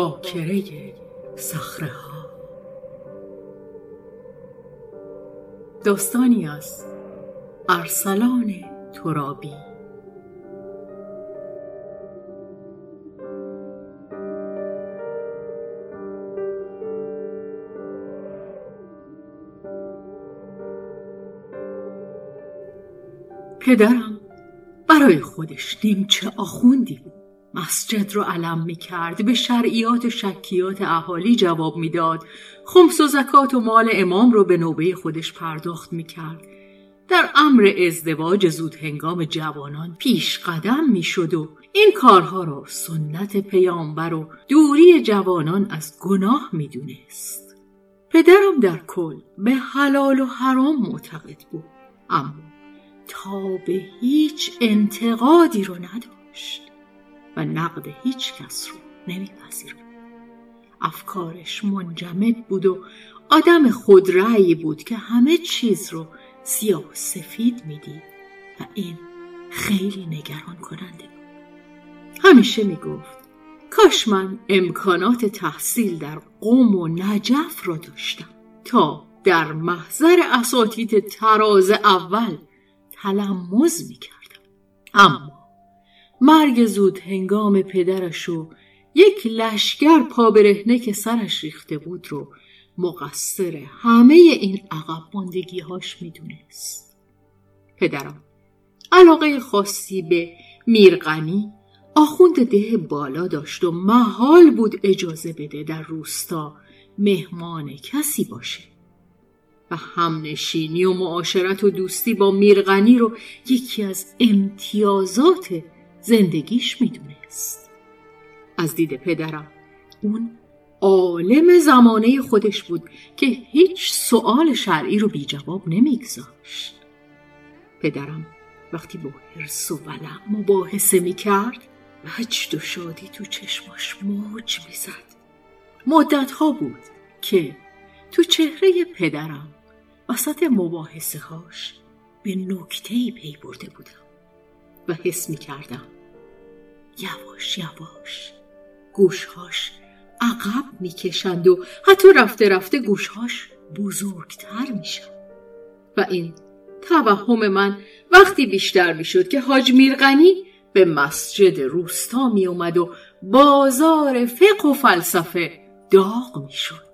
باکره صخره ها داستانی از ارسلان ترابی. پدرم برای خودش نیمچه آخوندی بود. مسجد رو علم می کرد به شرعیات و شکیات اهالی جواب می‌داد. خمس و زکات و مال امام رو به نوبه خودش پرداخت می کرد در امر ازدواج زود هنگام جوانان پیش قدم می شد و این کارها را سنت پیامبر و دوری جوانان از گناه می دونست. پدرم در کل به حلال و حرام معتقد بود. اما تا به هیچ انتقادی رو نداشت. نقد هیچ کس رو نمیپذیرد افکارش منجمد بود و آدم خودرأی بود که همه چیز رو سیاه و سفید می‌دید و این خیلی نگران کننده بود. همیشه می‌گفت کاش من امکانات تحصیل در قوم و نجف را داشتم تا در محضر اساتید تراز اول تلمز می‌کردم. اما مرگ زود هنگام پدرش و یک لشگر پا برهنه که سرش ریخته بود رو مقصر همه این عقب ماندگی هاش می‌دونست. پدرم علاقه خاصی به میرغنی آخوند ده بالا داشت و محال بود اجازه بده در روستا مهمان کسی باشه. و همنشینی و معاشرت و دوستی با میرغنی رو یکی از امتیازات زندگیش می‌دونست. از دید پدرم اون عالم زمانه خودش بود که هیچ سؤال شرعی رو بی جواب نمیگذاشت. پدرم وقتی با حرس و ولع مباحثه می‌کرد وجد و شادی تو چشماش موج می‌زد. مدت ها بود که تو چهره پدرم وسط مباحثه هاش به نکته پی برده بودم. و حس می کردم یواش یواش گوشهاش عقب می‌کشند و حتی رفته رفته گوشهاش بزرگتر میشن و این توهم من وقتی بیشتر می‌شد که حاج میرغنی به مسجد روستا می اومد و بازار فقه و فلسفه داغ می‌شد.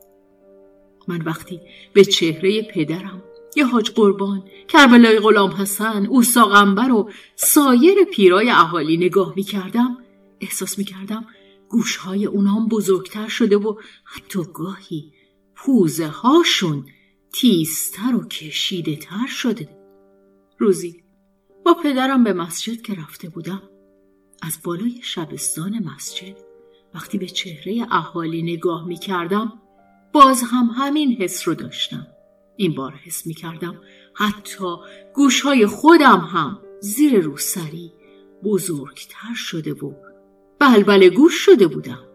من وقتی به چهره پدرم یه حاج قربان کربلای غلام حسن اوسا غنبر و سایر پیرای اهالی نگاه می کردم احساس می کردم گوشهای اونام بزرگتر شده و حتی گاهی پوزه هاشون تیزتر و کشیده تر شده. روزی با پدرم به مسجد که رفته بودم از بالای شبستان مسجد وقتی به چهره اهالی نگاه می کردم باز هم همین حس رو داشتم. این بار حس می کردم حتی گوشهای خودم هم زیر روسری بزرگتر شده و بلبل گوش شده بودم.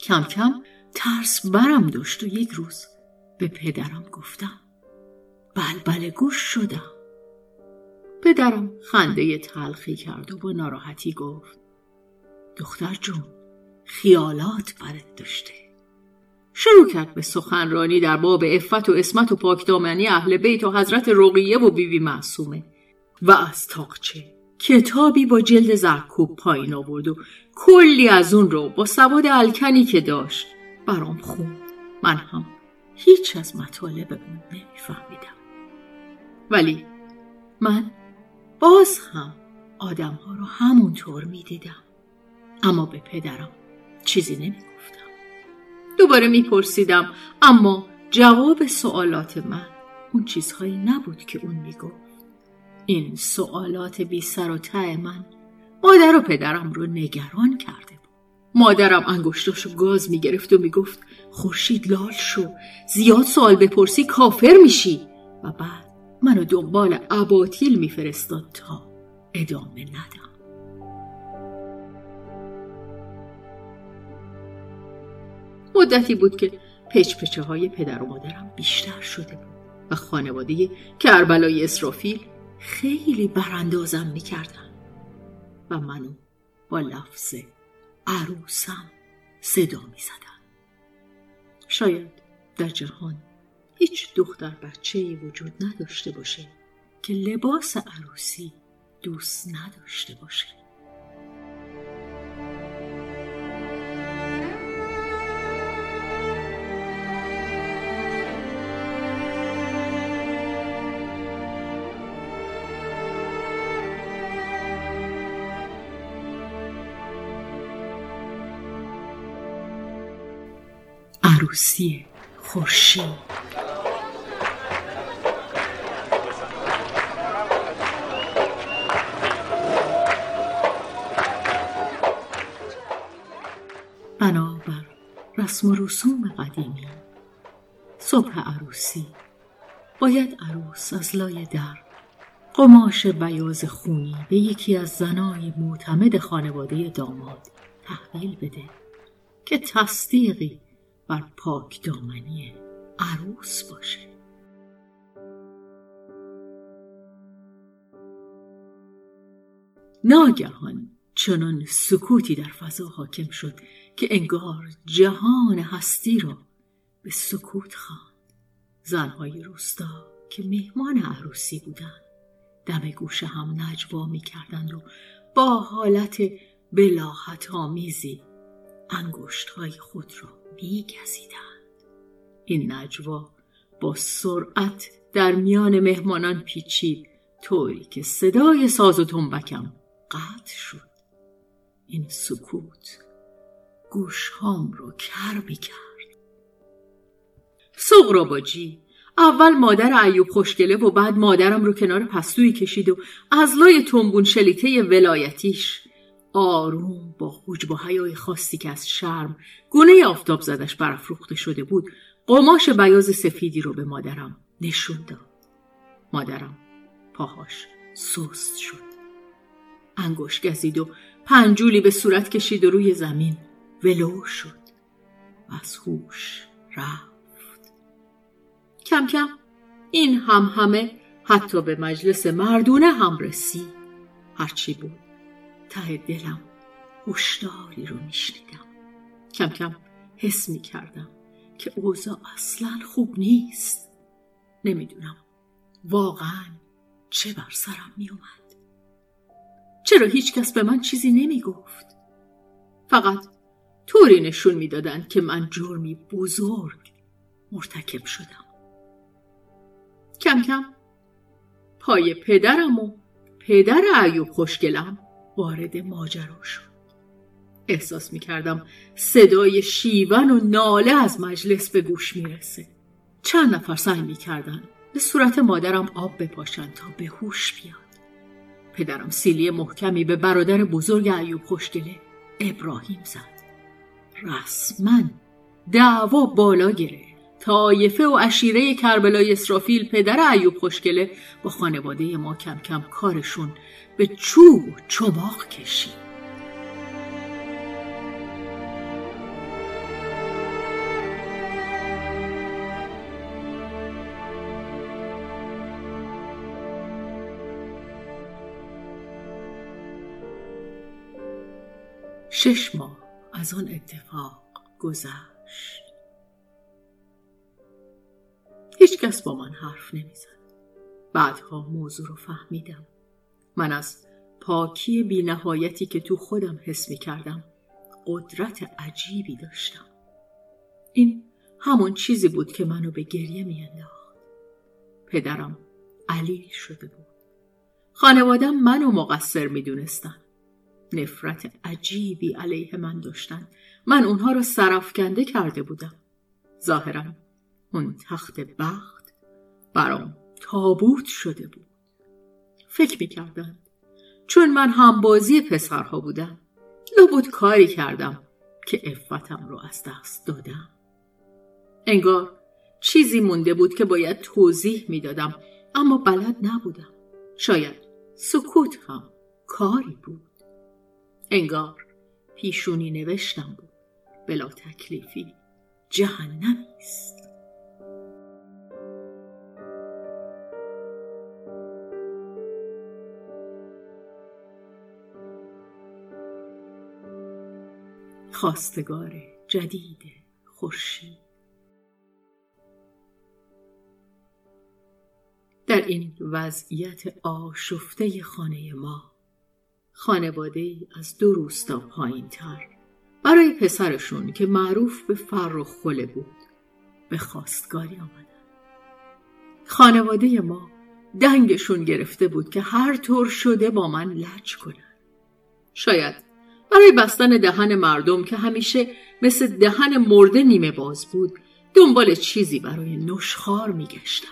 کم کم ترس برم داشت و یک روز به پدرم گفتم بلبل گوش شدم. پدرم خنده تلخی کرد و با ناراحتی گفت دختر جون خیالات برت داشته. شروع کرد به سخنرانی در باب افت و اسمت و پاکدامنی اهل بیت و حضرت رقیه و بیوی معصومه. و از تاقچه. کتابی با جلد زرکوب پایین آورد و کلی از اون رو با سواد الکنی که داشت برام خوند. من هم هیچ از مطالب اون نمیفهمیدم. ولی من باز هم آدم ها رو همونطور می‌دیدم. اما به پدرم چیزی نمی‌گفتم دوباره میپرسیدم. اما جواب سوالات من اون چیزهایی نبود که اون می‌گفت. این سوالات بی سر و ته من مادر و پدرم رو نگران کرده بود. مادرم انگشتاشو گاز می‌گرفت و می‌گفت خورشید لال شو. زیاد سوال بپرسی کافر میشی. و بعد منو دنبال اباطیل میفرستاد تا ادامه ندم. مدتی بود که پچپچه های پدر و مادرم بیشتر شده بود و خانواده کربلای اسرافیل خیلی براندازم می‌کردن و منو با لفظ عروسم صدا می زدن. شاید در جهان هیچ دختر بچه وجود نداشته باشه که لباس عروسی دوست نداشته باشه. عروسی خورشید. بنابر رسم و رسوم قدیمی صبح عروسی. باید عروس از لای در قماش بیاز خونی به یکی از زنای معتمد خانواده داماد تحویل بده که تصدیقی بر پاک دامنی عروس باشه. ناگهان چنان سکوتی در فضا حاکم شد که انگار جهان هستی را به سکوت خواند. زنهای روستا که مهمان عروسی بودند دم گوشه هم نجوا می کردند و با حالت بلاحت آمیزی انگشت خود را می این نجوا با سرعت در میان مهمانان پیچید طوری که صدای ساز و تنبکم قطع شد. این سکوت گوشهام رو کر می کرد سغراباجی اول مادر ایوب خوشگله و بعد مادرم رو کنار پستویی کشید و از لای تنبون شلیته ولایتیش آروم با خوج با حیای خاصی که از شرم گونه آفتاب زدش برافروخته شده بود قماش بیاز سفیدی رو به مادرم نشون داد. مادرم پاهاش سست شد. انگوش گزید و پنجولی به صورت کشید و روی زمین ولو شد. و از هوش رفت. کم کم این هم همه حتی به مجلس مردونه هم رسید. هرچی بود. ته دلم هشداری رو میشنیدم. کم کم حس می کردم که اوضاع اصلا خوب نیست. نمی‌دونم واقعا چه بر سرم می اومد چرا هیچ کس به من چیزی نمی گفت فقط طوری نشون می‌دادند که من جرمی بزرگ مرتکب شدم. کم کم پای پدرم و پدر ایوب خوشگلم وارد ماجرا شد احساس می کردم صدای شیون و ناله از مجلس به گوش می رسه. چند نفر سعی می کردن به صورت مادرم آب بپاشند تا به هوش بیاد. پدرم سیلی محکمی به برادر بزرگ ایوب خوشگله ابراهیم زد. رسما دعوا بالا گرفت. طایفه و اشیره کربلای اسرافیل پدر ایوب خوشگله با خانواده ما کم کم کارشون به چوب و چماق کشید. شش ماه از آن اتفاق گذشت هیچ کس با من حرف نمی‌زد. بعدها موضوع رو فهمیدم. من از پاکی بینهایتی که تو خودم حس می کردم قدرت عجیبی داشتم. این همون چیزی بود که منو به گریه می انداخت. پدرم علیل شده بود. خانوادم منو مقصر می دونستن. نفرت عجیبی علیه من داشتن. من اونها رو سرفکنده کرده بودم. ظاهرا اون تخت بخت برام تابوت شده بود. فکر می‌کردن چون من هم بازی پسرها بودم لابد کاری کردم که افتم رو از دست دادم. انگار چیزی مونده بود که باید توضیح می‌دادم اما بلد نبودم. شاید سکوت هم کاری بود. انگار پیشونی نوشتم بود. بلا تکلیفی جهنمی است. خواستگار جدید خورشید. در این وضعیت آشفته خانه ما خانواده ای از دو روستا پایین تر برای پسرشون که معروف به فرخ خله بود به خواستگاری آمدن. خانواده ما دنگشون گرفته بود که هر طور شده با من لج کنن. شاید برای بستن دهن مردم که همیشه مثل دهن مرده نیمه باز بود دنبال چیزی برای نشخار میگشتن.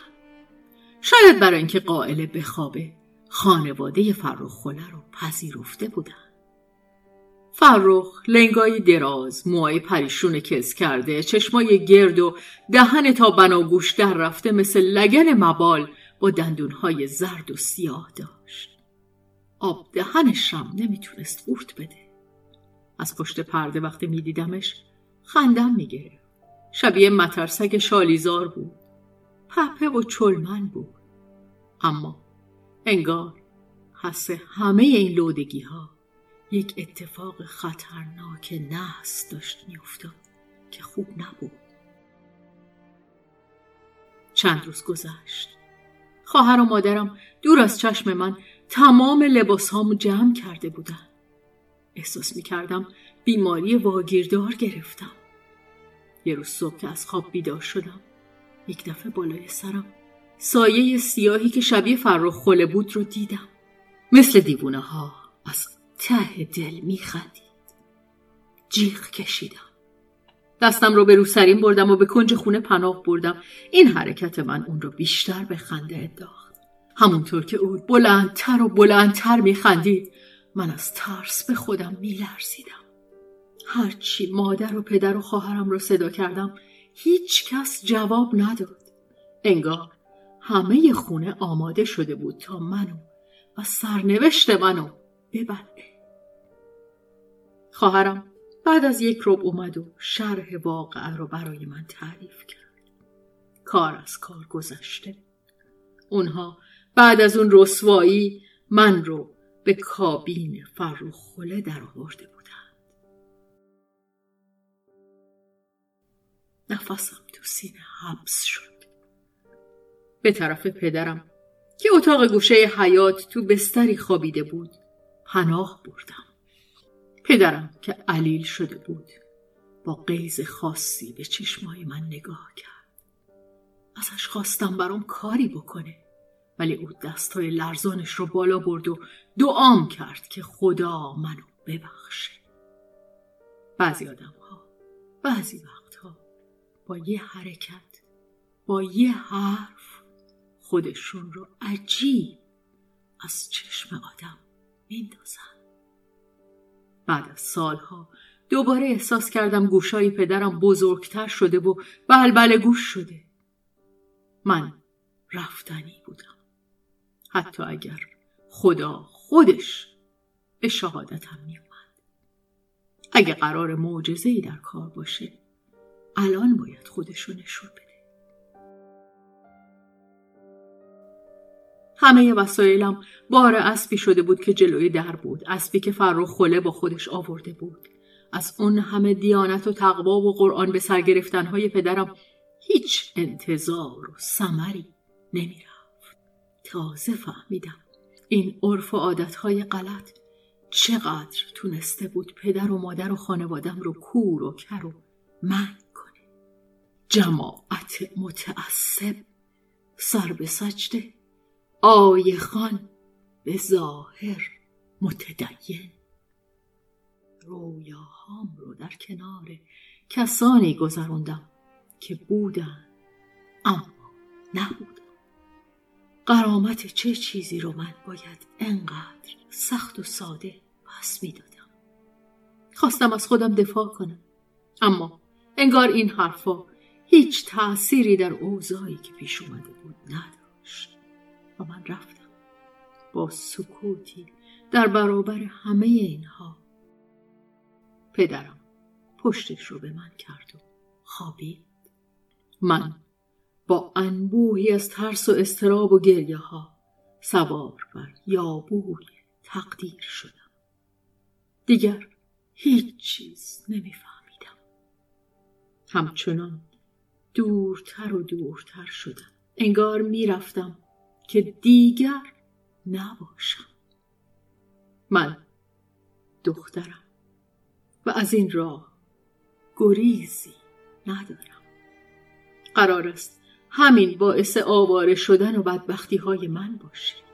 شاید برای اینکه قائل بخوابه خانواده فرخ خله رو پذیرفته بودن. فرخ لنگای دراز موهای پریشون کز کرده چشمای گرد و دهن تا بناگوش در رفته مثل لگن مبال با دندونهای زرد و سیاه داشت. آب دهنش هم نمی‌تونست قورت بده. از پشت پرده وقتی میدیدمش خندم می‌گرفت شبیه مترسک شالیزار بود. پپه و چلمن بود. اما انگار حس همه این لودگی ها یک اتفاق خطرناک نحس داشت میافتاد که خوب نبود. چند روز گذشت. خواهر و مادرم دور از چشم من تمام لباس جمع کرده بودن. احساس می کردم بیماری واگیردار گرفتم. یه روز صبح که از خواب بیدار شدم. یک دفعه بالای سرم سایه سیاهی که شبیه فرخ خله بود رو دیدم. مثل دیوونه ها از ته دل میخندید. جیغ کشیدم. دستم رو به رو سرین بردم و به کنج خونه پناه بردم. این حرکت من اون رو بیشتر به خنده انداخت. همونطور که او بلندتر و بلندتر میخندید من از ترس به خودم میلرزیدم. هرچی مادر و پدر و خواهرم رو صدا کردم هیچ کس جواب نداد. انگار همه خونه آماده شده بود تا منو و سرنوشت منو ببنده خواهرم بعد از یک رب اومد و شرح واقعه رو برای من تعریف کرد. کار از کار گذشته. اونها بعد از اون رسوایی من رو به کابین فروخله در آورده بودند. نفسم تو سینه حبس شد. به طرف پدرم که اتاق گوشه حیات تو بستری خوابیده بود پناه بردم. پدرم که علیل شده بود با قیز خاصی به چشمای من نگاه کرد. ازش خواستم برام کاری بکنه. ولی او دستای لرزانش رو بالا برد و دعام کرد که خدا منو ببخشه. بعضی آدم ها بعضی وقتها با یه حرکت با یه حرف خودشون رو عجیب از چشم آدم میندازن. بعد از سالها دوباره احساس کردم گوشای پدرم بزرگتر شده و بلبل گوش شده. من رفتنی بودم. حتی اگر خدا خودش به شهادتم میومد اگه قرار معجزه ای در کار باشه الان باید خودشو نشون بده. همه وسایلم بار اسبی شده بود که جلوی در بود اسبی که فرخ خله با خودش آورده بود. از اون همه دیانت و تقوا و قرآن به سر گرفتنهای پدرم هیچ انتظار و سمری نمی‌رفت تازه فهمیدم. این عرف و عادتهای غلط چقدر تونسته بود پدر و مادر و خانوادم رو کور و کر و من کنه. جماعت متعصب سر به سجده آیه خان به ظاهر متدین. رویاهام رو در کنار کسانی گذراندم که بودن اما نبودن. قرامت چه چیزی رو من باید انقدر سخت و ساده پس می‌دادم؟ خواستم از خودم دفاع کنم. اما انگار این حرفا هیچ تأثیری در اوضاعی که پیش اومده بود نداشت و من رفتم با سکوتی در برابر همه اینها. پدرم پشتش رو به من کرد و خوابید. من با انبوهی از ترس و استراب و گریه ها سوار بر یابوی تقدیر شدم. دیگر هیچ چیز نمیفهمیدم. همچنان دورتر و دورتر شدم. انگار می‌رفتم که دیگر نباشم. من دخترم و از این راه گریزی ندارم. قرار است همین باعث آواره شدن و بدبختی های من باشه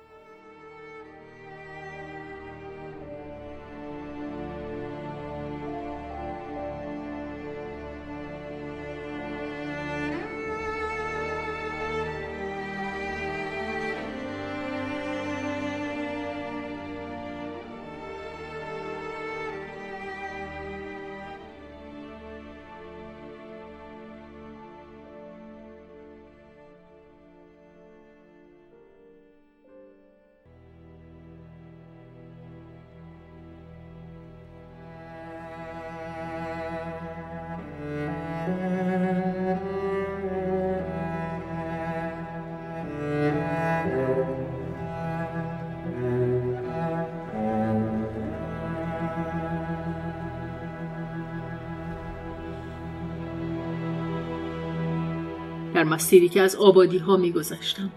در مسیری که از آبادی ها می گذشتم.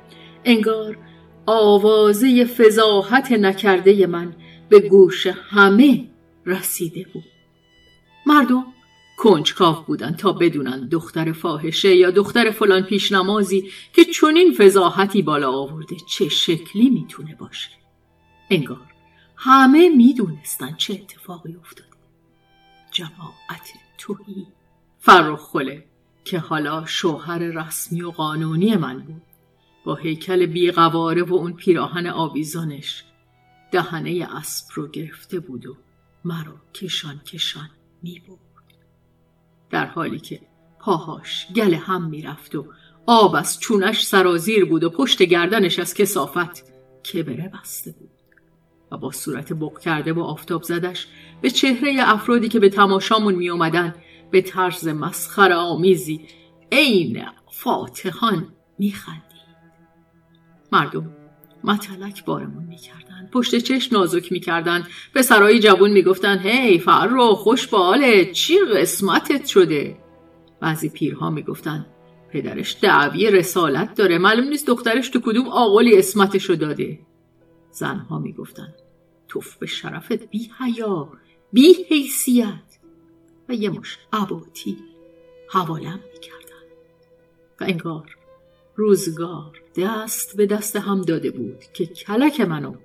انگار آوازه فضاحت نکرده من به گوش همه رسیده بود. مردم کنجکاو بودن تا بدونن دختر فاحشه یا دختر فلان پیشنمازی که چنین فضاحتی بالا آورده چه شکلی می‌تونه باشه. انگار همه می‌دونستن چه اتفاقی افتاده. جماعت توهی فرخ خله که حالا شوهر رسمی و قانونی من بود با هیکل بیقواره و اون پیراهن آویزانش دهنه اسب رو گرفته بود و مرا کشان کشان می بود. در حالی که پاهاش گل هم می‌رفت و آب از چونش سرازیر بود و پشت گردنش از کسافت کبره بسته بود و با صورت بق کرده و آفتاب زدش به چهره افرادی که به تماشامون می اومدن به طرز مسخر آمیزی عین فاتحان میخندید. مردم متلک بارمون می‌کردن پشت چشم نازک می‌کردن به سرای جوون می‌گفتن هی فرو خوش باله چی قسمتت شده؟ بعضی پیرها می‌گفتن پدرش دعوی رسالت داره. معلوم نیست دخترش تو کدوم آقلی اسمتشو داده. زنها می‌گفتن توف به شرفت بی حیا بی حیثیت. و یه مش عباتی حوالم می‌کردن. و انگار روزگار دست به دست هم داده بود که کلک منو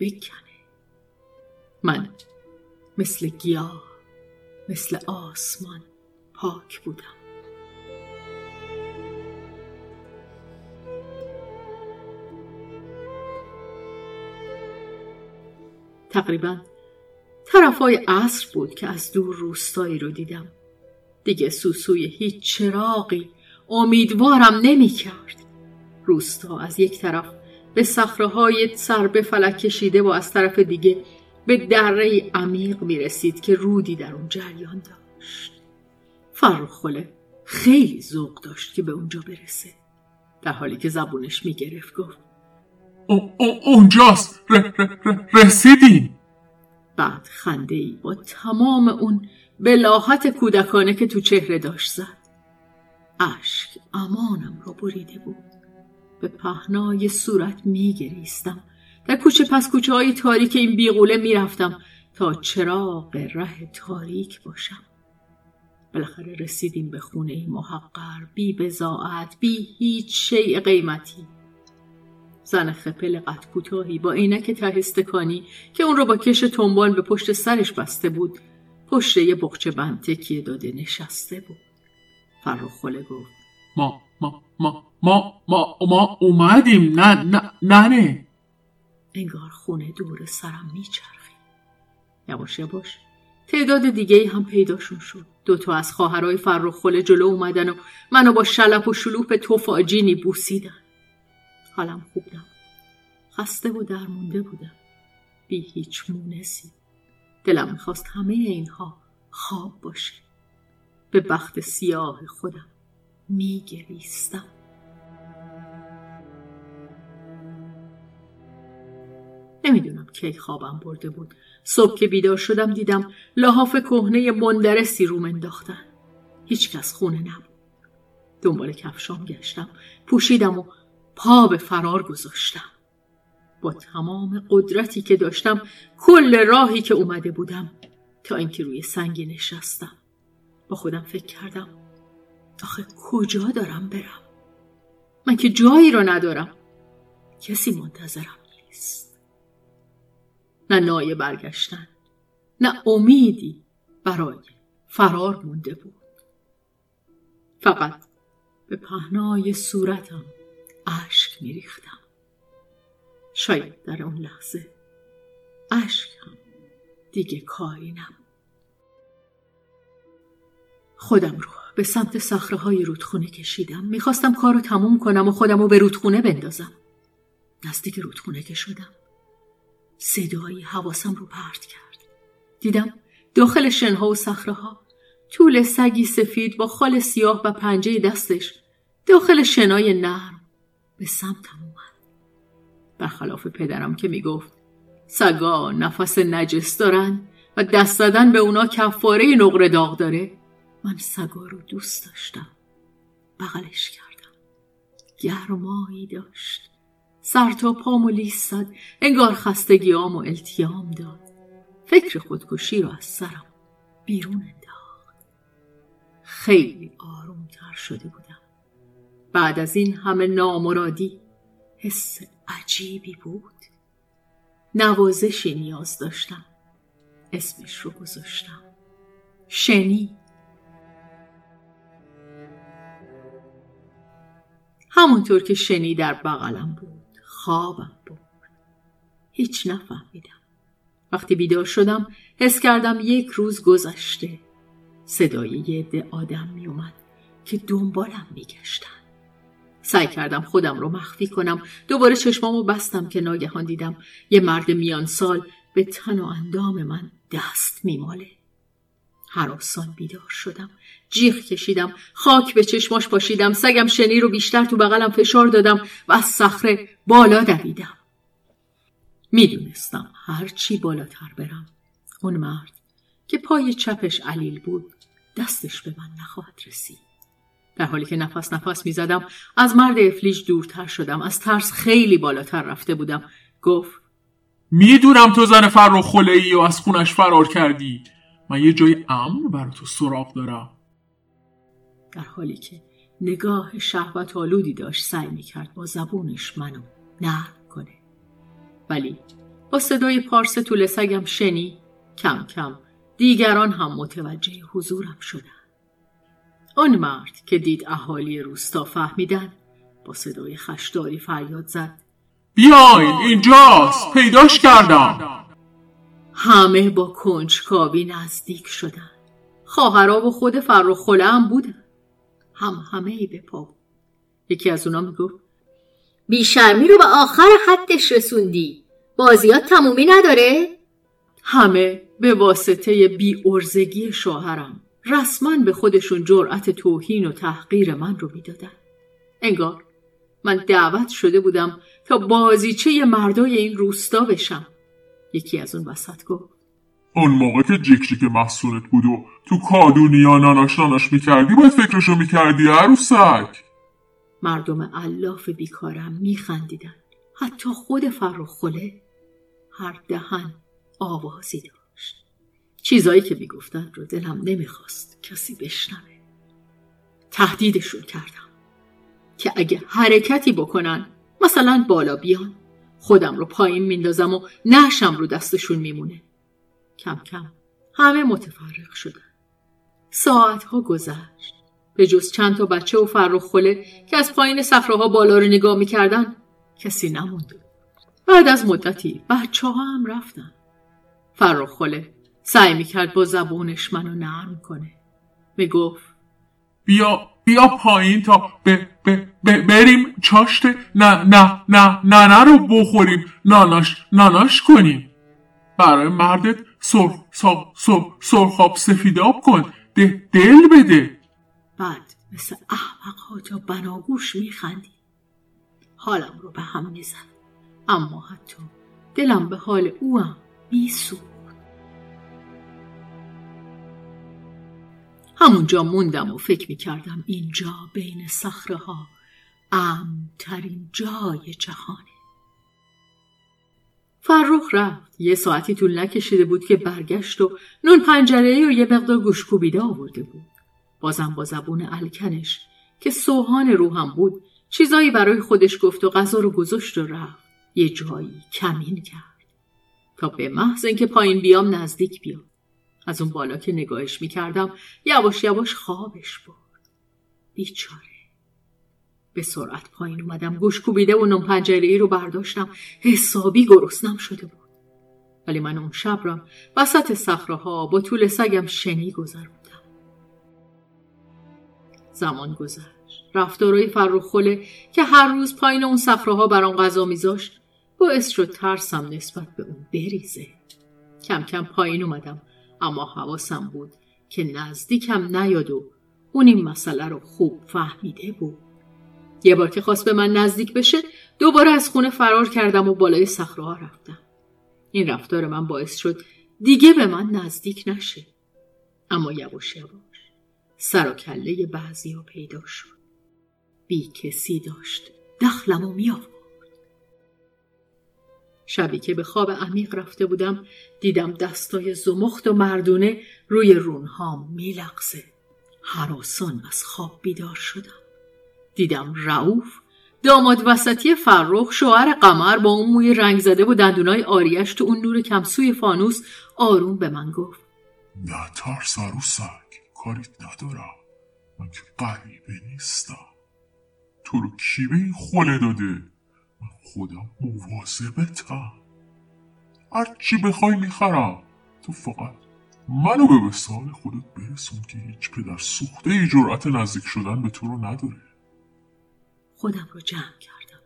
بکنه. من مثل گیاه مثل آسمان پاک بودم. تقریبا طرفای عصر بود که از دور روستایی رو دیدم. دیگه سوسوی هیچ چراغی امیدوارم نمی کرد روستا از یک طرف به صخره سر به فلک کشیده و از طرف دیگه به دره عمیق می رسید که رودی در اون جریان داشت. فرخله خیلی ذوق داشت که به اونجا برسه در حالی که زبونش می گرفت گفت اونجاست. رسیدیم. بعد خنده ای با تمام اون بلاحت کودکانه که تو چهره داشت زد. اشک امانم رو بریده بود. به پهنای صورت میگریستم. در کوچه پس کوچه های تاریک این بیغوله می‌رفتم تا چراغ ره تاریک باشم. بالاخره رسیدیم به خونه محقر. بی بزاعت بی هیچ شیء قیمتی. زن خپل قد کوتاهی با عینک ته استکانی که اون رو با کش تنبان به پشت سرش بسته بود پشت یه بخچه بند تکیه داده نشسته بود. فروخله گفت ما ما ما ما ما ما اومدیم نه نه نه نه انگار خونه دور سرم میچرخی یواش یواش تعداد دیگه هم پیداشون شد. دوتا از خواهرای فرخله جلو اومدن و منو با شلپ و شلوپ توفاجینی بوسیدن. حالم خوب نبود. خسته و درمونده بودم. بی هیچ مونسی. دلم می‌خواست همه اینها خواب باشه. به بخت سیاه خودم میگریستم. نمی‌دونم کی خوابم برده بود. صبح که بیدار شدم دیدم لحاف کهنه مندرسی روم انداختن. هیچکس خونه نبود. دنبال کفشام گشتم. پوشیدم و پا به فرار گذاشتم. با تمام قدرتی که داشتم کل راهی که اومده بودم تا اینکه روی سنگی نشستم. با خودم فکر کردم آخه کجا دارم برم؟ من که جایی را ندارم. کسی منتظرم نیست. نه نای برگشتن نه امیدی برای فرار مونده بود. فقط به پهنای صورتم اشک میریختم. شاید در اون لحظه اشک دیگه کاری نبود. خودم رو به سمت سخره های رودخونه کشیدم. می‌خواستم کار رو تموم کنم و خودم رو به رودخونه بندازم. نزدیک رودخونه که شدم صدایی حواسم رو پرت کرد. دیدم داخل شنها و سخره ها طول سگی سفید با خال سیاه و پنجه دستش داخل شنای نرم به سمتم اومد. برخلاف پدرم که می‌گفت سگا نفس نجس دارن و دست زدن به اونا کفاره نقره داغ داره. من سگا رو دوست داشتم. بغلش کردم. گرمایی داشت. سر تا پام و لیس زد. انگار خستگیام و التیام داد. فکر خودکشی رو از سرم بیرون انداخت. خیلی آرومتر شده بودم. بعد از این همه نامرادی. حس عجیبی بود. نوازشی نیاز داشتم. اسمش رو گذاشتم. شنی. همونطور که شنی در بغلم بود خوابم بود هیچ نفهمیدم. وقتی بیدار شدم حس کردم یک روز گذشته. صدای یه آدم می اومد که دنبالم میگشتن. سعی کردم خودم رو مخفی کنم. دوباره چشمامو بستم که ناگهان دیدم یه مرد میان سال به تن و اندام من دست میماله. حراسان بیدار شدم. جیغ کشیدم. خاک به چشماش پاشیدم. سگم شنی رو بیشتر تو بغلم فشار دادم و از صخره بالا دویدم. می‌دونستم هرچی بالاتر برم. اون مرد که پای چپش علیل بود دستش به من نخواهد رسید. در حالی که نفس نفس می‌زدم از مرد افلیج دورتر شدم از ترس خیلی بالاتر رفته بودم. گفت می‌دونم تو زن فرخ خله ای و از خونش فرار کردی. من یه جای امن برای تو سراغ دارم. در حالی که نگاه شهوت آلودی داشت سعی می‌کرد با زبونش منو نرم کنه. ولی با صدای پارس طول سگم شنی کم کم دیگران هم متوجه حضورم شدن. آن مرد که دید اهالی روستا فهمیدن با صدای خشداری فریاد زد. بیاین اینجاست پیداش کردم. همه با کنجکاوی نزدیک شدن. خواهرا و خود فرخ هم بودن. هم همه ای به پا یکی از اونا می‌گفت بیشرمی رو به آخر حدش رسوندی. بازیات تمومی نداره؟ همه به واسطه بی ارزگی شوهرم رسما به خودشون جرأت توهین و تحقیر من رو می‌دادن. انگار من دعوت شده بودم تا بازیچه مردای این روستا بشم. یکی از اون وسط گفت اون موقع که جیک محصولت بود و تو کادونیا ناناش ناناش می‌کردی باید فکرشو می‌کردی عروسک. مردم علاف بیکارم میخندیدن. حتی خود فرخله هر دهن آوازی چیزایی که می‌گفتن رو دلم نمی‌خواست کسی بشنوه. تهدیدشون کردم که اگه حرکتی بکنن مثلا بالا بیان خودم رو پایین میندازم و نشم رو دستشون میمونه. کم کم همه متفرق شدن. ساعتها گذشت. به جز چند تا بچه و فرخ خله که از پایین صفراها بالا رو نگاه می‌کردن کسی نمونده بعد از مدتی بچه ها هم رفتن. فرخ خله سعی می‌کرد با زبونش منو نرم کنه. می‌گفت بیا بیا پایین تا ب ب ب بریم چاشت نه نه نه نه نه رو بخوریم. ناناش ناناش کنیم. برای مردت سرخ سرخ سرخاب سفیداب کن. ده دل بده. بعد مثل احمق تا بناگوش میخندی. حالم رو به هم می‌زد اما حتی دلم به حال اوم میسوخت. همونجا موندم و فکر می‌کردم اینجا بین صخره ها امترین جای جهانه. فرخ رفت. یه ساعتی طول نکشیده بود که برگشت و نون پنجره و یه مقدار گوشکوبیده آورده بود. بازم با زبون الکنش که سوهان روحم بود چیزایی برای خودش گفت و غذا رو گذاشت و رفت. یه جایی کمین کرد. تا به محض اینکه پایین بیام نزدیک بیام. از اون بالا که نگاهش می‌کردم یواش یواش خوابش برد. بیچاره. به سرعت پایین اومدم گوش کوبیده و نم پنجره ای رو برداشتم. حسابی گرسنم شده بود. ولی من اون شب را وسط صخره با طول سگم شنی گذروندم. زمان گذشت. رفتارهای فروخله که هر روز پایین اون صخره ها برام غذا میذاشت باعث شد ترسم نسبت به اون بریزه. کم کم پایین اومدم. اما حواسم بود که نزدیکم نیاد و اون این مسئله رو خوب فهمیده بود. یه بار که خواست به من نزدیک بشه دوباره از خونه فرار کردم و بالای صخره ها رفتم. این رفتار من باعث شد دیگه به من نزدیک نشه. اما یواش یواش سر و کله بعضی ها پیدا شد. بی کسی داشت. دخلم و می شبی که به خواب عمیق رفته بودم دیدم دستای زمخت و مردونه روی رونهام میلغزه. حراسان از خواب بیدار شدم. دیدم رعوف داماد وسطی فرخ شوهر قمر با اون موی رنگ زده و دندونای آریش تو اون نور کمسوی فانوس آروم به من گفت. نه ترس سگ کاریت ندارم. من که قریبه نیستم. تو رو کی به این خوله داده؟ مواظبتم هر چی بخوای می‌خرم. تو فقط منو به وسال خودت برسون که هیچ پدر سوخته ای جرأت نزدیک شدن به تو رو نداره. خودم رو جمع کردم.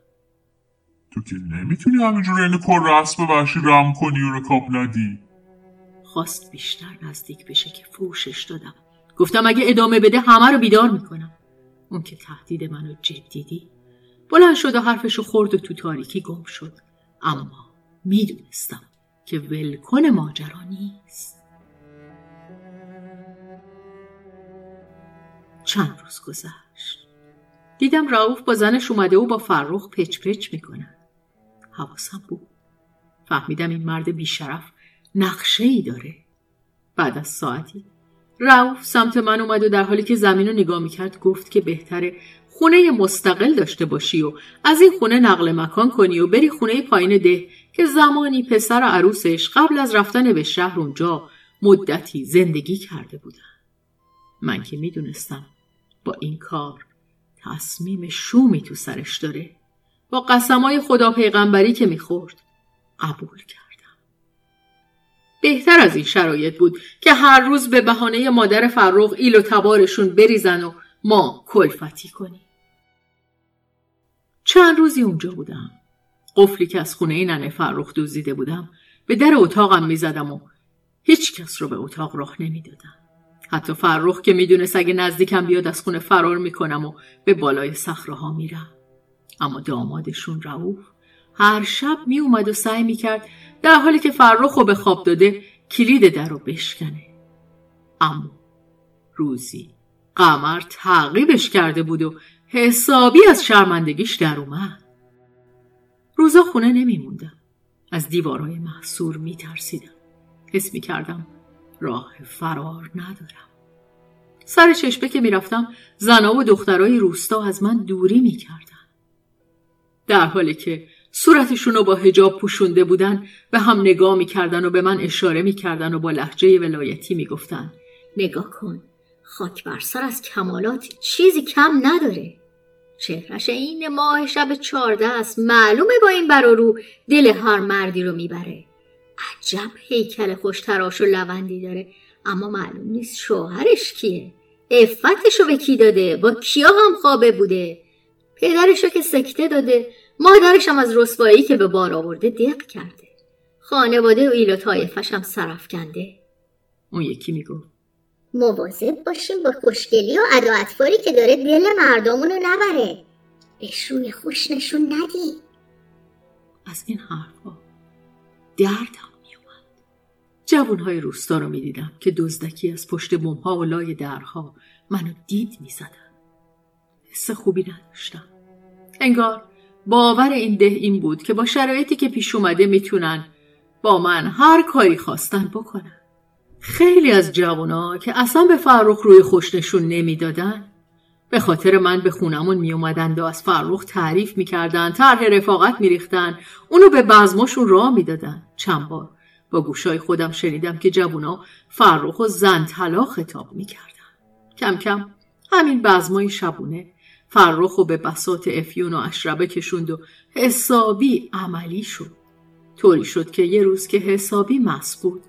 تو که نمی‌تونی همینجور این پر رسم وحشی رم کنی و رکاب ندی. خواست بیشتر نزدیک بشه که فوشش دادم. گفتم اگه ادامه بده همه رو بیدار می‌کنم. اون که تهدید منو جدیدی بلند شد و حرفشو خورد و تو تاریکی گم شد. اما می‌دونستم که ولکن ماجرا نیست. چند روز گذشت. دیدم راوف با زنش اومده و با فرخ پچ پچ می‌کنن حواسم بود. فهمیدم این مرد بیشرف نقشه ای داره. بعد از ساعتی راوف سمت من اومد و در حالی که زمین رو نگاه می‌کرد گفت که بهتره خونه مستقل داشته باشی و از این خونه نقل مکان کنی و بری خونه پایین ده که زمانی پسر و عروسش قبل از رفتن به شهر اونجا مدتی زندگی کرده بودن. من که می‌دونستم با این کار تصمیم شومی تو سرش داره با قسمای خدا پیغمبری که می‌خورد قبول کرد. بهتر از این شرایط بود که هر روز به بهانه مادر فرخ ایل و تبارشون بریزن و ما کلفتی کنیم. چند روزی اونجا بودم. قفلی که از خونه ننه فرخ دزدیده بودم به در اتاقم می‌زدم و هیچ کس رو به اتاق راه نمی‌دادم. حتی فرخ که می‌دونست اگه نزدیکم بیاد از خونه فرار می‌کنم و به بالای صخره ها میرم. اما دامادشون رعوف هر شب می اومد و سعی می کرد در حالی که فرخ به خواب داده کلید در رو بشکنه. اما روزی قمر تعقیبش کرده بود و حسابی از شرمندگیش در اومد. روزا خونه نمیموندم. از دیوارهای محصور می ترسیدم. حس می کردم راه فرار ندارم. سر چشمه که می‌رفتم زنها و دخترای روستا از من دوری می‌کردن. در حالی که صورتشون رو با هجاب پوشونده بودن به هم نگاه می‌کردن و به من اشاره می‌کردن و با لحجه ولایتی می‌گفتن نگاه کن خاک بر سر از کمالات چیزی کم نداره. چهرش این ماه شب چارده است. معلومه با این برا رو دل هر مردی رو می‌بره. عجب هیکل خوشتراش و لوندی داره. اما معلوم نیست شوهرش کیه. افتشو به کی داده؟ با کیا هم خوابه بوده؟ پدرشو که سکته داده. مادرش هم از رسوایی که به بار آورده دق کرده. خانواده و ایل و طایفش هم سرفکنده اون یکی میگو مواظب باشیم با خوشگلی و ادا که داره دل مردمونو نبره. بهش روی خوش نشون ندی از این حرفا دردم میومد. جوانهای روستا رو می‌دیدم که دزدکی از پشت بمها و لای درها منو دید می‌زدن. حس خوبی نداشتم. انگار باور این ده این بود که با شرایطی که پیش اومده می‌تونن با من هر کاری خواستن بکنن. خیلی از جوانا که اصلا به فرخ روی خوشنشون نمی‌دادن. به خاطر من به خونمون می اومدند و از فرخ تعریف می‌کردن طرح رفاقت میریختن اونو به بزماشون راه می‌دادن. چند بار با گوشای خودم شنیدم که جوونا فرخ و زن طلا خطاب می‌کردن. کم کم همین بزمای شبونه فرخ و به بسات افیون و اشربه کشوند و حسابی عملی شد. طوری شد که یه روز که حسابی مس بود.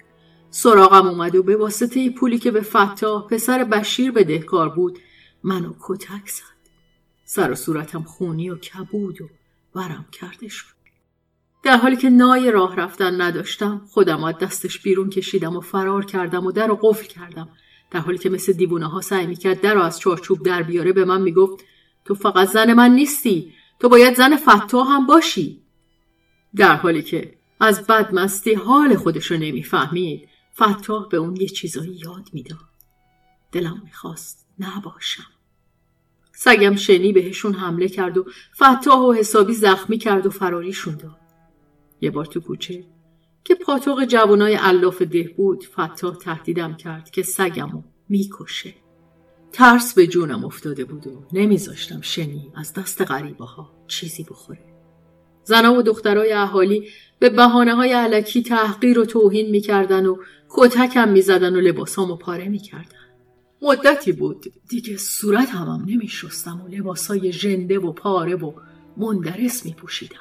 سراغم اومد و به واسطه پولی که به فتاح پسر بشیر به دهکار بود منو کتک زد. سر و صورتم خونی و کبود و ورم کرده شد در حالی که نای راه رفتن نداشتم خودم از دستش بیرون کشیدم و فرار کردم و در رو قفل کردم. در حالی که مثل دیوونه ها سعی می‌کرد در رو از چارچوب در بیاره به من می‌گفت تو فقط زن من نیستی تو باید زن فتاح هم باشی. در حالی که از بدمستی حال خودش رو نمی‌فهمید فتاح به اون یه چیزایی یاد می‌داد. دلم می‌خواست نباشم. سگم شنی بهشون حمله کرد و فتاح و حسابی زخمی کرد و فراریشون داد. یه بار تو کوچه که پاتوق جوانای علاف ده بود فتاح تهدیدم کرد که سگمو می‌کشه. ترس به جونم افتاده بود و نمیذاشتم شنی از دست غریبه ها چیزی بخوره. زنها و دخترای اهالی به بحانه های علکی تحقیر و توهین می‌کردن و کتکم می‌زدن و لباسامو پاره می‌کردن. مدتی بود. دیگه صورت همم نمیشستم و لباسای ژنده و پاره و مندرس میپوشیدم.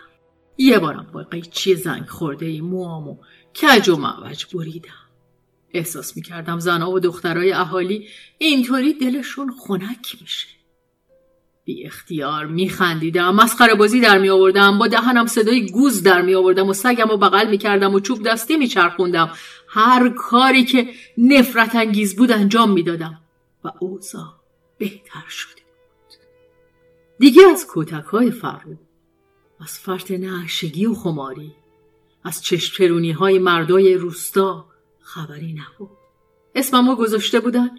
یه بارم با قیچی زنگ خورده ای موامو کج و معوج بریدم. احساس می‌کردم زنها و دخترای اهالی اینطوری دلشون خنک میشه. بی اختیار میخندیدم مسخره بازی در می آوردم با دهنم صدای گوز در می آوردم و سگم و بغل می کردم و چوب دستی می چرخوندم هر کاری که نفرت انگیز بود انجام می دادم و اوضاع بهتر شده بود. دیگه از کتک های فرو از فرط نعشگی و خماری از چشم های مردای روستا خبری نبود. اسممو گذاشته بودن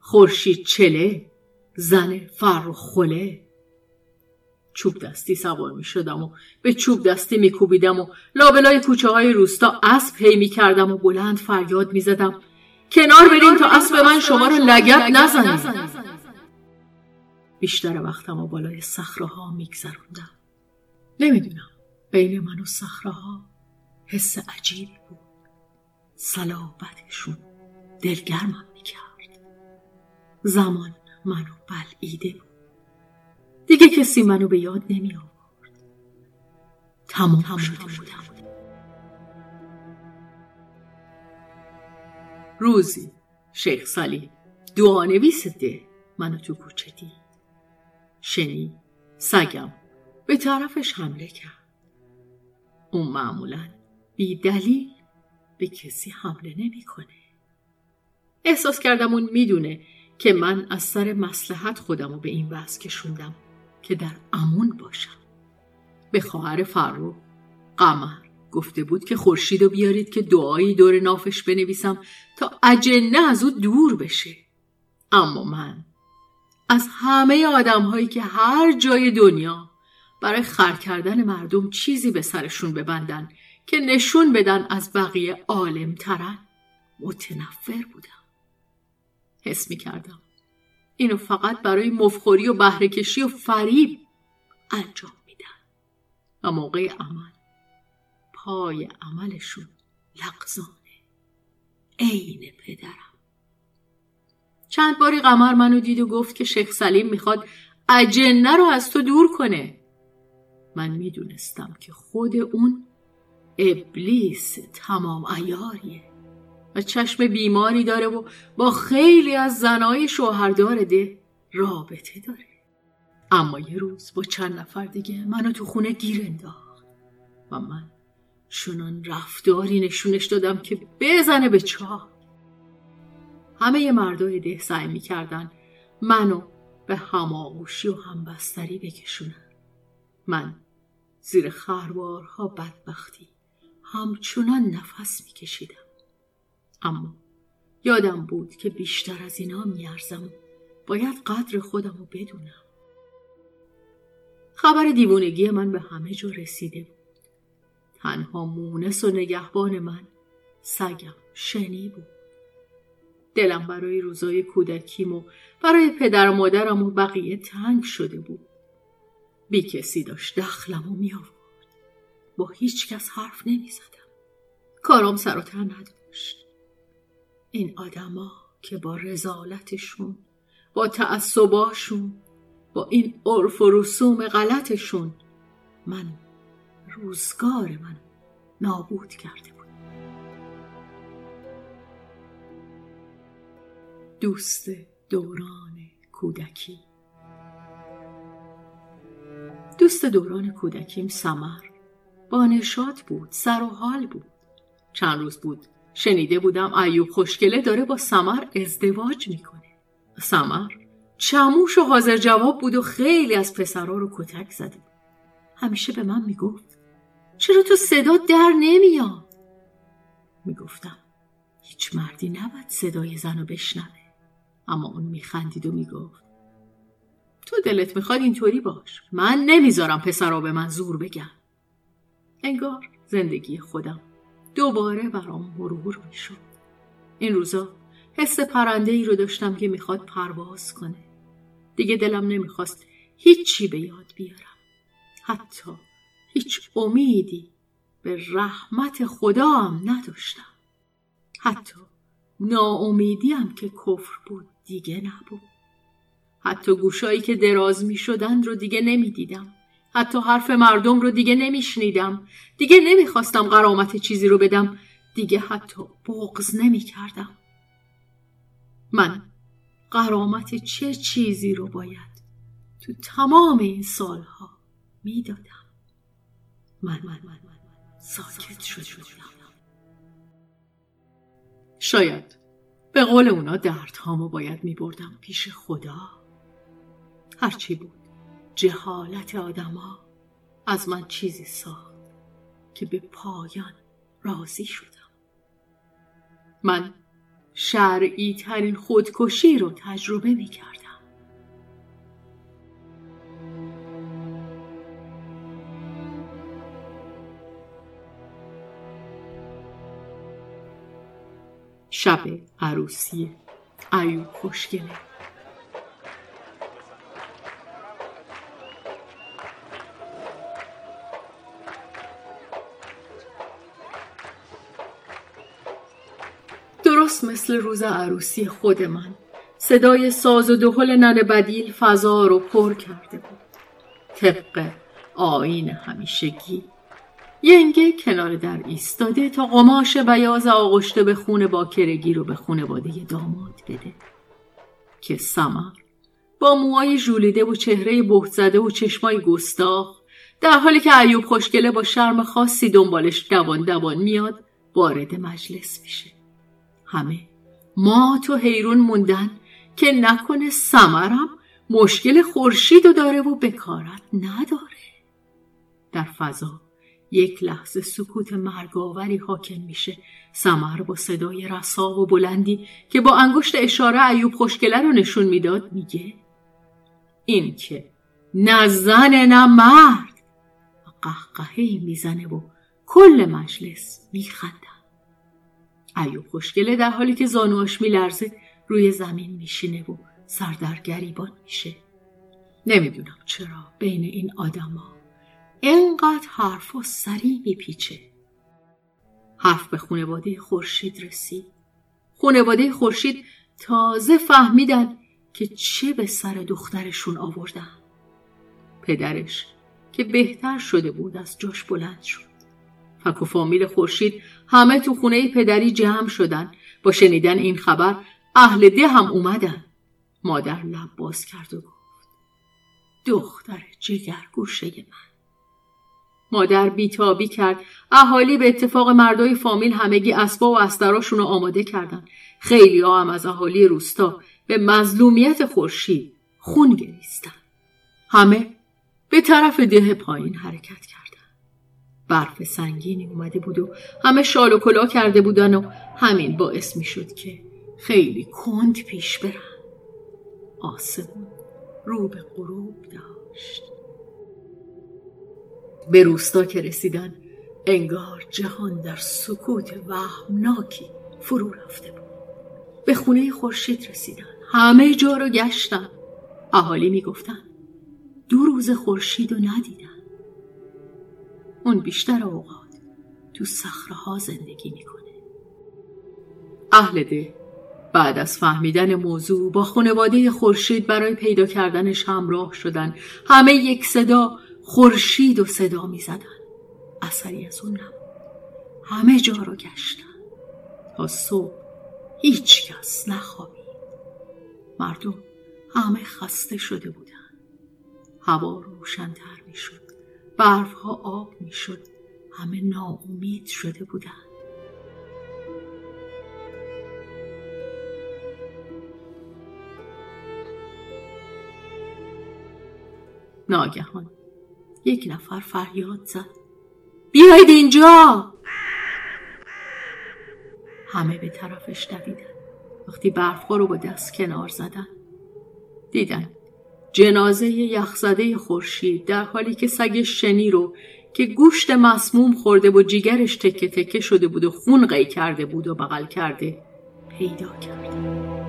خورشید چله زن فرخ خله. چوب دستی سوار می شدم و به چوب دستی می کوبیدم و لابلای کوچه های روستا اسب هی می کردم و بلند فریاد می زدم کنار بریم تا اسب من شما رو لگت نزنه بیشتر وقتم و بالای سخراها میگذروندم. نمی‌دونم بین من و سخراها حس عجیبی بود. صلابتشون دلگرمم می‌کرد. زمان منو بلعیده بود. دیگه کسی منو به یاد نمی آورد. تمام شده بودم. روزی شیخ سالی دوانویس ده منو تو کوچه دید. شنی سگم به طرفش حمله کرد. اون معمولا بی دلیل به کسی حمله نمی‌کنه. احساس کردم اون می‌دونه که من از سر مسلحت خودمو به این وضع کشوندم. که در امون باشم. به خواهر فرو قمر گفته بود که خورشید بیارید که دعایی دور نافش بنویسم تا اجنه از او دور بشه. اما من از همه آدم هایی که هر جای دنیا برای خر کردن مردم چیزی به سرشون ببندن که نشون بدن از بقیه عالم ترن متنفر بودم. حس می کردم اینو فقط برای مفخوری و بهرهکشی و فریب انجام میدن. و موقع عمل پای عملشون لغزانه. عین پدرم. چند باری قمر منو دید و گفت که شیخ سلیم می‌خواد اجنه رو از تو دور کنه. من می‌دونستم که خود اون ابلیس تمام ایاریه و چشم بیماری داره و با خیلی از زنای شوهردار ده رابطه داره. اما یه روز با چند نفر دیگه منو تو خونه گیر انداخت و من چنان رفتاری نشونش دادم که بزنه به چاه همه مردای ده سعی می‌کردن منو به هماغوشی و همبستری بکشونن. من زیر خروارها بدبختی همچنان نفس میکشیدم. اما یادم بود که بیشتر از اینا میارزم باید قدر خودم رو بدونم خبر دیوونگی من به همه جا رسیده بود تنها مونس و نگهبان من سگم شنی بود دلم برای روزای کودکیم و برای پدر و مادرم و بقیه تنگ شده بود بی کسی داشت دخلم و می آورد. با هیچ کس حرف نمی زدم. کارام سر و نداشت. این آدما که با رزالتشون با تعصباشون با این عرف و رسوم غلطشون من روزگار من نابود کرده بود دوست دوران کودکی. دوست دوران کودکیم سمر. با نشاط بود سر و حال بود. چند روز بود شنیده بودم ایوب خوشگله داره با سمر ازدواج می‌کنه. سمر چموش و حاضر جواب بود و خیلی از پسرها رو کتک زده. همیشه به من می‌گفت چرا تو صدا در نمیاد؟ می‌گفتم هیچ مردی نباید صدای زن رو بشنوه. اما اون میخندید و می‌گفت تو دلت می‌خواد اینطوری باش. من نمی‌ذارم پسرا به من زور بگم انگار زندگی خودم دوباره برام مرور می‌شد. این روزا حس پرنده ای رو داشتم که می‌خواد پرواز کنه. دیگه دلم نمی‌خواست هیچی به یاد بیارم. حتی هیچ امیدی به رحمت خدا هم نداشتم. حتی ناامیدیم که کفر بود دیگه نبود. حتی گوشایی که دراز می شدند رو دیگه نمی دیدم. حتی حرف مردم رو دیگه نمی شنیدم. دیگه نمی خواستم قرامت چیزی رو بدم. دیگه حتی بغز نمی کردم. من قرامت چه چیزی رو باید تو تمام این سالها می دادم. من من من ساکت شد شدم. شاید به قول اونا دردهامو باید می بردم پیش خدا. هرچی بود جهالت آدما از من چیزی ساخت که به پایان راضی شدم من شرعی ترین خودکشی رو تجربه می کردم. شب عروسی ایوب خوشگله مثل روز عروسی خود من. صدای ساز و دهل نن بدیل فضا رو پر کرده بود. طبق آین همیشگی. ینگه کنار در ایستاده تا قماش بیاز آغشته به خون باکرگی رو به خونواده داماد بده. که سمر با موهای ژولیده و چهره بهت زده و چشمای گستاخ در حالی که ایوب خوشگله با شرم خاصی دنبالش دوان دوان میاد وارد مجلس میشه. همه. ما تو حیرون موندن که نکنه سمرم مشکل خورشید و داره و بکارت نداره. در فضا یک لحظه سکوت مرگاوری حاکم میشه. سمر با صدای رسا و بلندی که با انگشت اشاره ایوب خوشگله رو نشون می‌داد میگه این که نه زن نه مرد. قهقهی می‌زنه و کل مجلس میخندن ایوب خوشگله در حالی که زانواش میلرزه روی زمین میشینه و سردر گریبان میشه. نمی‌دونم چرا بین این آدما اینقدر حرف و سری میپیچه. حرف به خونواده خورشید رسید. خونواده خورشید تازه فهمیدن که چه به سر دخترشون آوردن. پدرش که بهتر شده بود از جاش بلند شد. فک و فامیل خورشید همه تو خونه پدری جمع شدن. با شنیدن این خبر اهل ده هم اومدن. مادر لب باز کرد و گفت دختر جگر گوشه من. مادر بیتابی کرد. اهالی به اتفاق مردای فامیل همگی اسبا و استراشون رو آماده کردن. خیلی ها هم از اهالی روستا به مظلومیت خورشید خون گریستن. همه به طرف ده پایین حرکت کردن. برف سنگینی اومده بود و همه شال و کلا کرده بودن و همین باعث می شد که خیلی کند پیش برن. آسمون رو به غروب داشت. به روستا که رسیدن انگار جهان در سکوت وهمناکی فرو رفته بود. به خونه خورشید رسیدن. همه جا رو گشتن. اهالی می‌گفتن دو روز خورشید رو ندیدن. اون بیشتر اوقات تو صخره زندگی می‌کنه. اهل ده بعد از فهمیدن موضوع با خانواده خورشید برای پیدا کردنش همراه شدن. همه یک صدا خورشید و صدا می‌زدن. اثری از اون نبود. همه جا رو گشتن. تا صبح هیچ کس نخوابید. مردم همه خسته شده بودن. هوا روشنتر می‌شد. برفها آب می‌شد. همه ناامید شده بودن ناگهان یک نفر فریاد زد. بیاید اینجا! همه به طرفش دویدن. وقتی برفها رو با دست کنار زدن دیدن جنازه یخزده خورشید در حالی که سگ شنی رو که گوشت مسموم خورده و جیگرش تکه تکه شده بود و خون قی کرده بود و بغل کرده پیدا کرده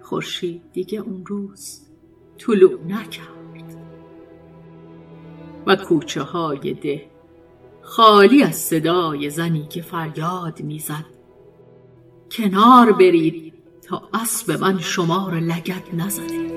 خورشید دیگه اون روز طلوع نکرد. و کوچه های ده خالی از صدای زنی که فریاد می‌زد. کنار برید تا اسب من شما را لگت نزده.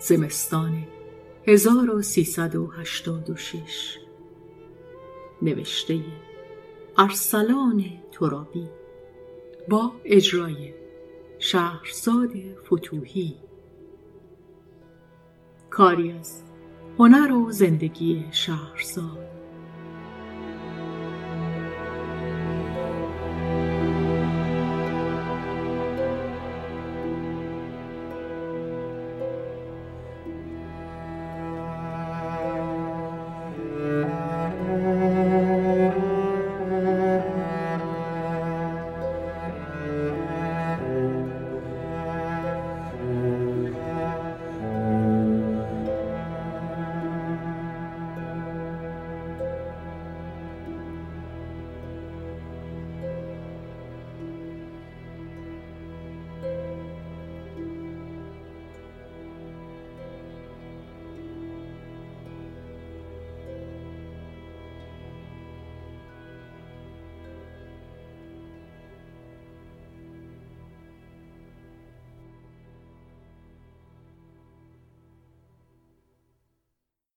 زمستان 1386 نوشته ارسلان ترابی. با اجرای شهرزاد فتوهی کاری از هنر و زندگی شهرزاد.